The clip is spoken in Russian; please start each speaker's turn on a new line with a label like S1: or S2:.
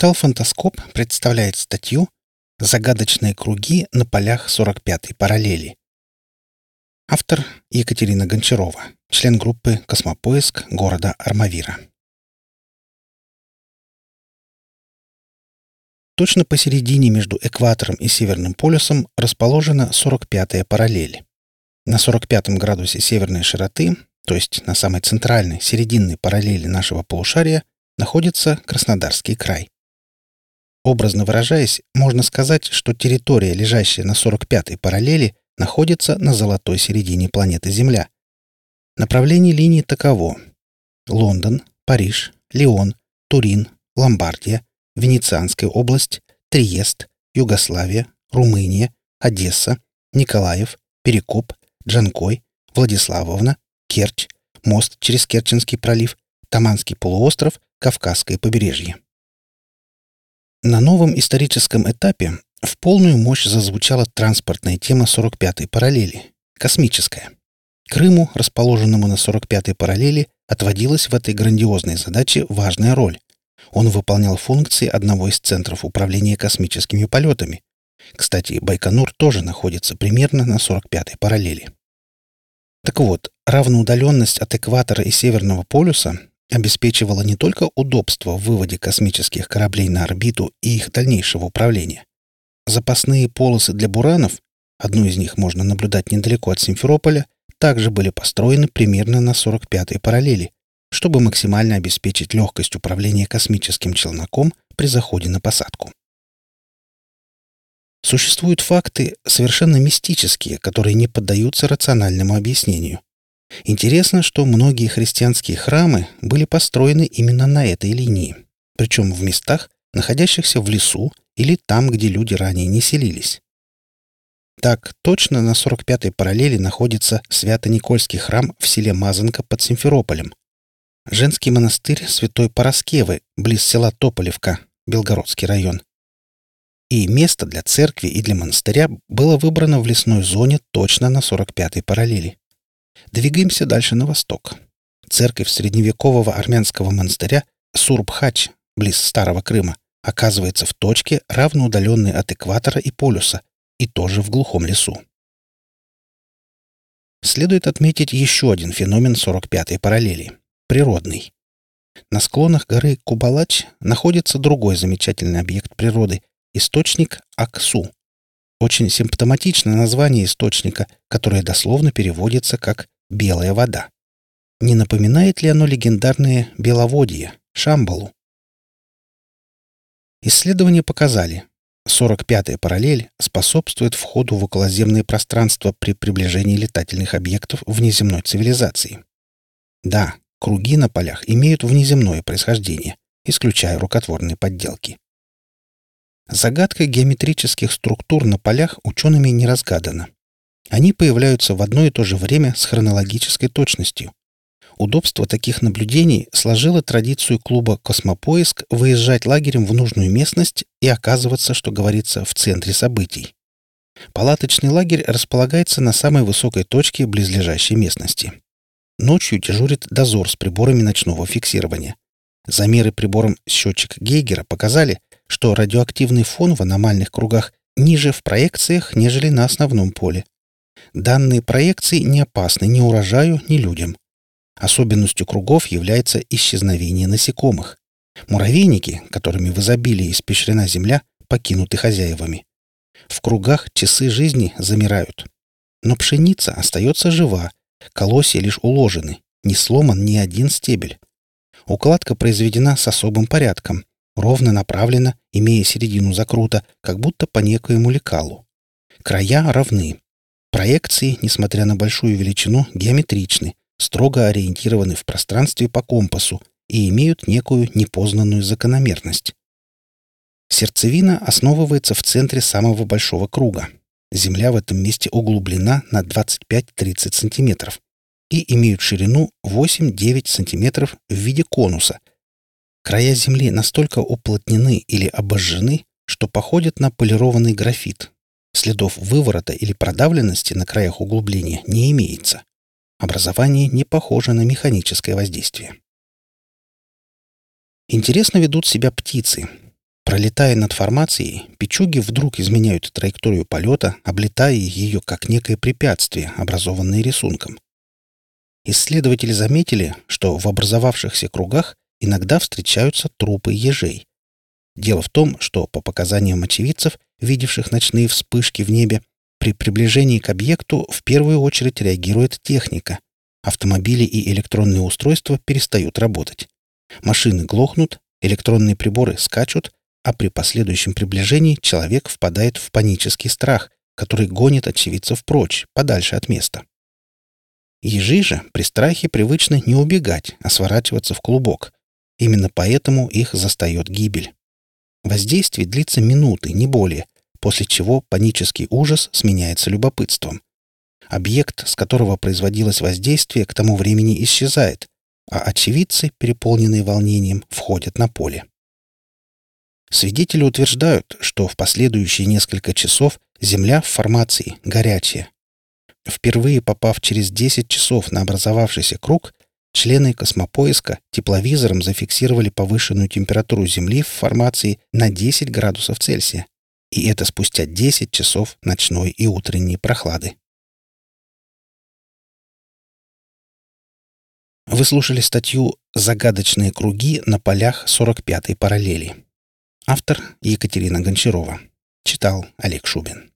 S1: Портал «Фантаскоп» представляет статью «Загадочные круги на полях 45-й параллели». Автор Екатерина Гончарова, член группы «Космопоиск» города Армавира. Точно посередине между экватором и Северным полюсом расположена 45-я параллель. На 45 градусе северной широты, то есть на самой центральной, серединной параллели нашего полушария, находится Краснодарский край. Образно выражаясь, можно сказать, что территория, лежащая на 45-й параллели, находится на золотой середине планеты Земля. Направление линии таково. Лондон, Париж, Лион, Турин, Ломбардия, Венецианская область, Триест, Югославия, Румыния, Одесса, Николаев, Перекоп, Джанкой, Владиславовна, Керчь, мост через Керченский пролив, Таманский полуостров, Кавказское побережье. На новом историческом этапе в полную мощь зазвучала транспортная тема 45-й параллели — космическая. Крыму, расположенному на 45-й параллели, отводилась в этой грандиозной задаче важная роль. Он выполнял функции одного из центров управления космическими полетами. Кстати, Байконур тоже находится примерно на 45-й параллели. Так вот, равноудаленность от экватора и Северного полюса обеспечивала не только удобство в выводе космических кораблей на орбиту и их дальнейшего управления. Запасные полосы для буранов, одну из них можно наблюдать недалеко от Симферополя, также были построены примерно на 45-й параллели, чтобы максимально обеспечить легкость управления космическим челноком при заходе на посадку. Существуют факты совершенно мистические, которые не поддаются рациональному объяснению. Интересно, что многие христианские храмы были построены именно на этой линии, причем в местах, находящихся в лесу или там, где люди ранее не селились. Так, точно на 45-й параллели находится Свято-Никольский храм в селе Мазанка под Симферополем, женский монастырь Святой Пороскевы близ села Тополевка, Белгородский район. И место для церкви и для монастыря было выбрано в лесной зоне точно на 45-й параллели. Двигаемся дальше на восток. Церковь средневекового армянского монастыря Сурбхач, близ Старого Крыма, оказывается в точке, равно удаленной от экватора и полюса, и тоже в глухом лесу. Следует отметить еще один феномен 45-й параллели — природный. На склонах горы Кубалач находится другой замечательный объект природы — источник Аксу, очень симптоматичное название источника, которое дословно переводится как «белая вода». Не напоминает ли оно легендарное беловодье, Шамбалу? Исследования показали, 45-я параллель способствует входу в околоземное пространство при приближении летательных объектов внеземной цивилизации. Да, круги на полях имеют внеземное происхождение, исключая рукотворные подделки. Загадка геометрических структур на полях учеными не разгадана. Они появляются в одно и то же время с хронологической точностью. Удобство таких наблюдений сложило традицию клуба «Космопоиск» выезжать лагерем в нужную местность и оказываться, что говорится, в центре событий. Палаточный лагерь располагается на самой высокой точке близлежащей местности. Ночью дежурит дозор с приборами ночного фиксирования. Замеры прибором счетчик Гейгера показали, что радиоактивный фон в аномальных кругах ниже в проекциях, нежели на основном поле. Данные проекции не опасны ни урожаю, ни людям. Особенностью кругов является исчезновение насекомых. Муравейники, которыми в изобилии испещрена Земля, покинуты хозяевами. В кругах часы жизни замирают. Но пшеница остается жива, колосья лишь уложены, не сломан ни один стебель. Укладка произведена с особым порядком, ровно направлена, имея середину закрута, как будто по некоему лекалу. Края равны. Проекции, несмотря на большую величину, геометричны, строго ориентированы в пространстве по компасу и имеют некую непознанную закономерность. Сердцевина основывается в центре самого большого круга. Земля в этом месте углублена на 25-30 см и имеют ширину 8-9 см в виде конуса – Края земли настолько уплотнены или обожжены, что походят на полированный графит. Следов выворота или продавленности на краях углубления не имеется. Образование не похоже на механическое воздействие. Интересно ведут себя птицы. Пролетая над формацией, печуги вдруг изменяют траекторию полета, облетая ее как некое препятствие, образованное рисунком. Исследователи заметили, что в образовавшихся кругах иногда встречаются трупы ежей. Дело в том, что по показаниям очевидцев, видевших ночные вспышки в небе, при приближении к объекту в первую очередь реагирует техника. Автомобили и электронные устройства перестают работать. Машины глохнут, электронные приборы скачут, а при последующем приближении человек впадает в панический страх, который гонит очевидцев прочь, подальше от места. Ежи же при страхе привычно не убегать, а сворачиваться в клубок. Именно поэтому их застает гибель. Воздействие длится минуты, не более, после чего панический ужас сменяется любопытством. Объект, с которого производилось воздействие, к тому времени исчезает, а очевидцы, переполненные волнением, входят на поле. Свидетели утверждают, что в последующие несколько часов Земля в формации горячая. Впервые попав через 10 часов на образовавшийся круг, члены космопоиска тепловизором зафиксировали повышенную температуру Земли в формации на 10 градусов Цельсия. И это спустя 10 часов ночной и утренней прохлады. Вы слушали статью «Загадочные круги на полях 45-й параллели». Автор Екатерина Гончарова. Читал Олег Шубин.